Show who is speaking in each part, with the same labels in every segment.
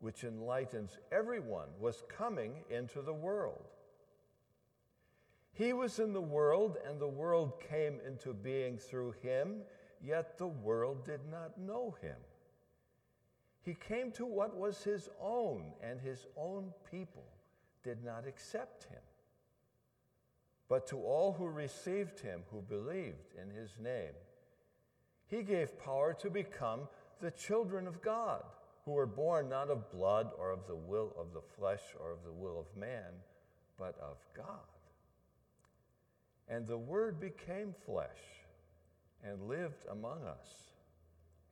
Speaker 1: which enlightens everyone, was coming into the world. He was in the world, and the world came into being through him, yet the world did not know him. He came to what was his own, and his own people did not accept him. But to all who received him, who believed in his name, he gave power to become the children of God, who were born not of blood or of the will of the flesh or of the will of man, but of God. And the Word became flesh and lived among us,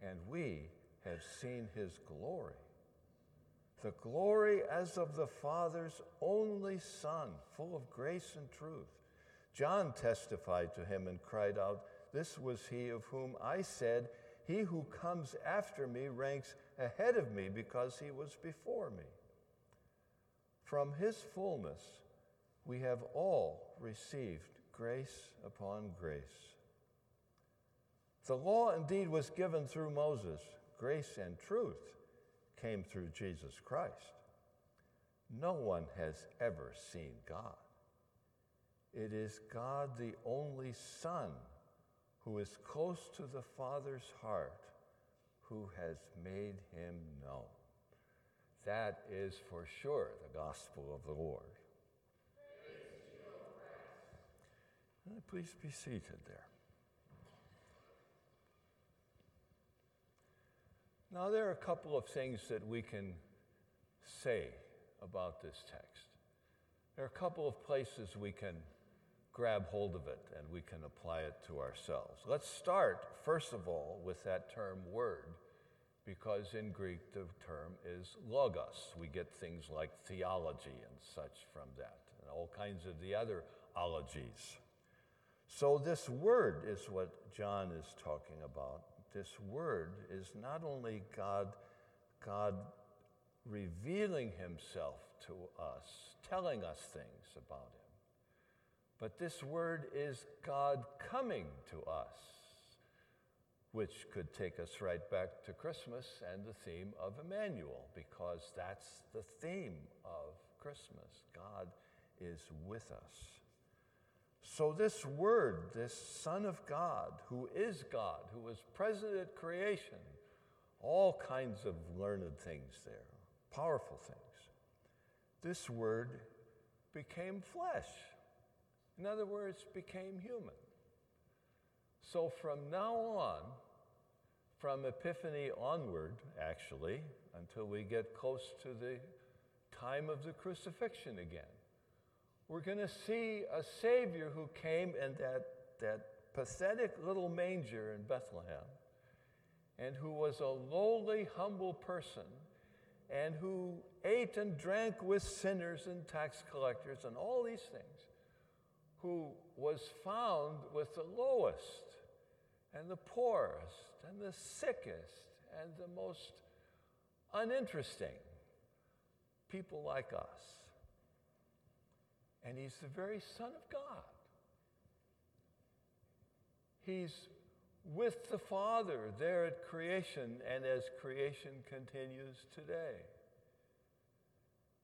Speaker 1: and we have seen his glory. The glory as of the Father's only Son, full of grace and truth. John testified to him and cried out, This was he of whom I said, He who comes after me ranks ahead of me because he was before me. From his fullness we have all received grace upon grace. The law indeed was given through Moses grace and truth came through Jesus Christ. No one has ever seen God. It is God, the only Son, who is close to the Father's heart, who has made him known. That is for sure the gospel of the Lord. Please be seated there. Now, there are a couple of things that we can say about this text. There are a couple of places we can grab hold of it and we can apply it to ourselves. Let's start, first of all, with that term word, because in Greek the term is logos. We get things like theology and such from that, and all kinds of the other ologies. So, this word is what John is talking about this word is not only God, God revealing himself to us, telling us things about him, but this word is God coming to us, which could take us right back to Christmas and the theme of Emmanuel, because that's the theme of Christmas. God is with us. So, this word, this Son of God, who is God, who was present at creation, all kinds of learned things there, powerful things. This word became flesh. In other words, became human. So, from now on, from Epiphany onward, actually, until we get close to the time of the crucifixion again, we're going to see a Savior who came in that, that pathetic little manger in Bethlehem and who was a lowly, humble person and who ate and drank with sinners and tax collectors and all these things, who was found with the lowest and the poorest and the sickest and the most uninteresting people like us and he's the very Son of God. He's with the Father there at creation and as creation continues today.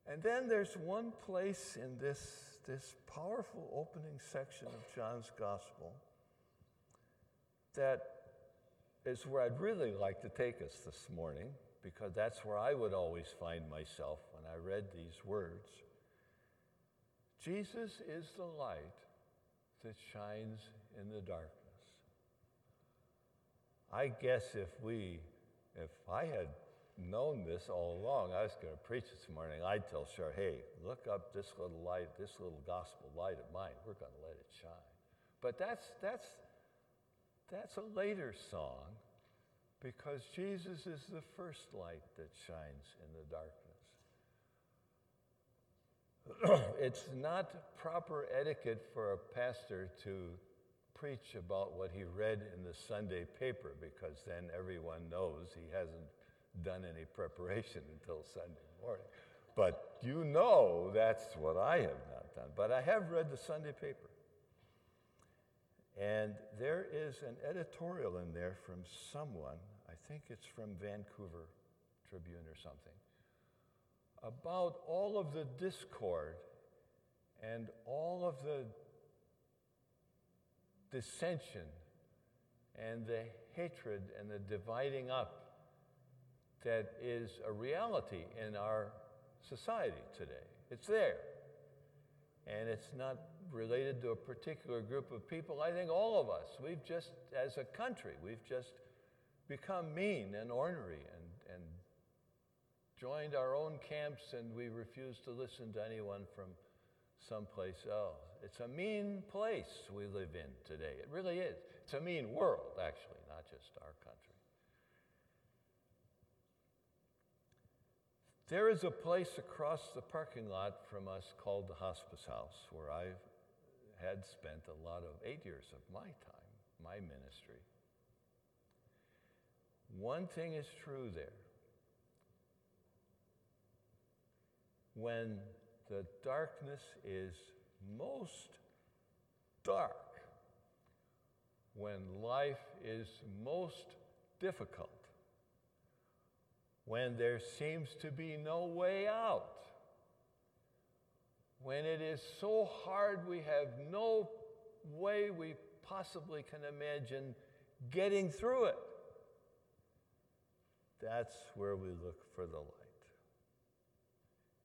Speaker 1: And then there's one place in this, this powerful opening section of John's Gospel that is where I'd really like to take us this morning because that's where I would always find myself when I read these words. Jesus is the light that shines in the darkness. I guess if we, if I had known this all along, I was going to preach this morning, I'd tell Char, hey, look up this little light, this little gospel light of mine. We're going to let it shine. But that's, that's, that's a later song because Jesus is the first light that shines in the darkness. it's not proper etiquette for a pastor to preach about what he read in the Sunday paper because then everyone knows he hasn't done any preparation until Sunday morning. But you know that's what I have not done. But I have read the Sunday paper. And there is an editorial in there from someone, I think it's from Vancouver Tribune or something, about all of the discord and all of the dissension and the hatred and the dividing up that is a reality in our society today. It's there. And it's not related to a particular group of people. I think all of us, we've just, as a country, we've just become mean and ornery and, and joined our own camps and we refuse to listen to anyone from someplace else. It's a mean place we live in today. It really is. It's a mean world, actually, not just our country. There is a place across the parking lot from us called the Hospice House where I had spent a lot of eight years of my time, my ministry. One thing is true there. When the darkness is most dark, when life is most difficult, when there seems to be no way out, when it is so hard we have no way we possibly can imagine getting through it. That's where we look for the light.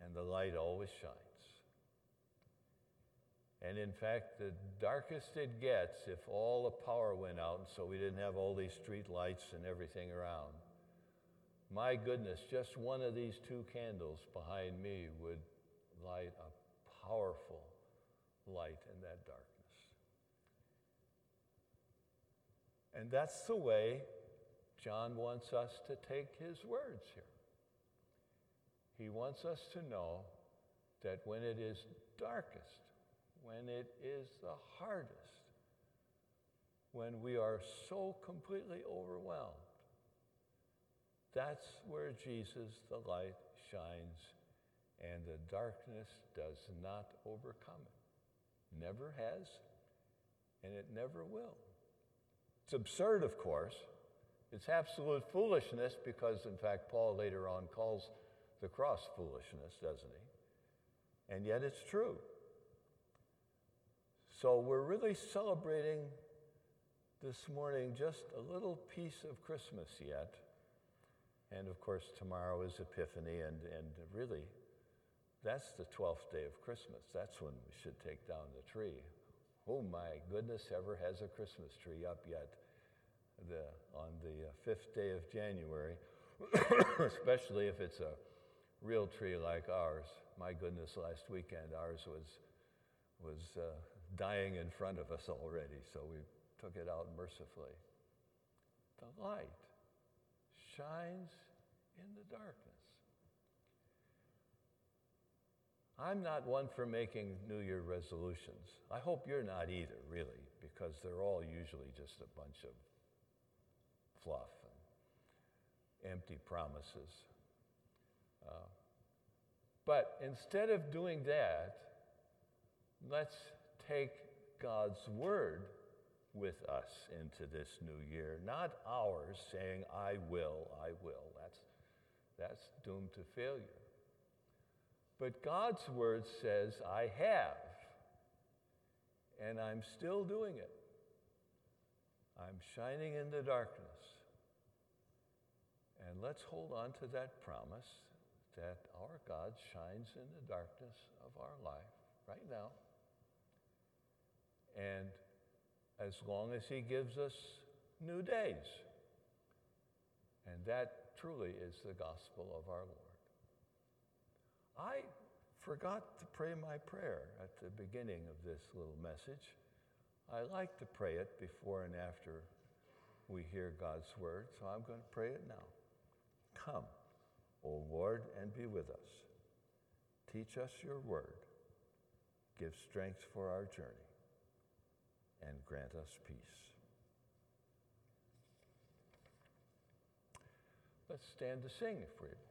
Speaker 1: And the light always shines. And in fact, the darkest it gets, if all the power went out, and so we didn't have all these street lights and everything around, my goodness, just one of these two candles behind me would light a powerful light in that darkness. And that's the way John wants us to take his words here. He wants us to know that when it is darkest, when it is the hardest, when we are so completely overwhelmed, that's where Jesus, the light, shines, and the darkness does not overcome it. Never has, and it never will. It's absurd, of course. It's absolute foolishness because, in fact, Paul later on calls the cross foolishness, doesn't he? And yet it's true. So we're really celebrating this morning just a little piece of Christmas yet. And of course, tomorrow is Epiphany, and, and really, that's the 12th day of Christmas. That's when we should take down the tree. Oh my goodness, ever has a Christmas tree up yet the, on the uh, fifth day of January, especially if it's a real tree like ours. My goodness, last weekend ours was, was uh, dying in front of us already, so we took it out mercifully. The light shines in the darkness. I'm not one for making New Year resolutions. I hope you're not either, really, because they're all usually just a bunch of fluff and empty promises. Uh, but instead of doing that, let's take God's word with us into this new year, not ours saying, I will, I will. That's, that's doomed to failure. But God's word says, I have, and I'm still doing it. I'm shining in the darkness, And let's hold on to that promise that our God shines in the darkness of our life right now. And as long as He gives us new days. And that truly is the gospel of our Lord. I forgot to pray my prayer at the beginning of this little message. I like to pray it before and after we hear God's word, so I'm going to pray it now. Come, O Lord, and be with us. Teach us your word. Give strength for our journey and grant us peace. Let's stand to sing if we're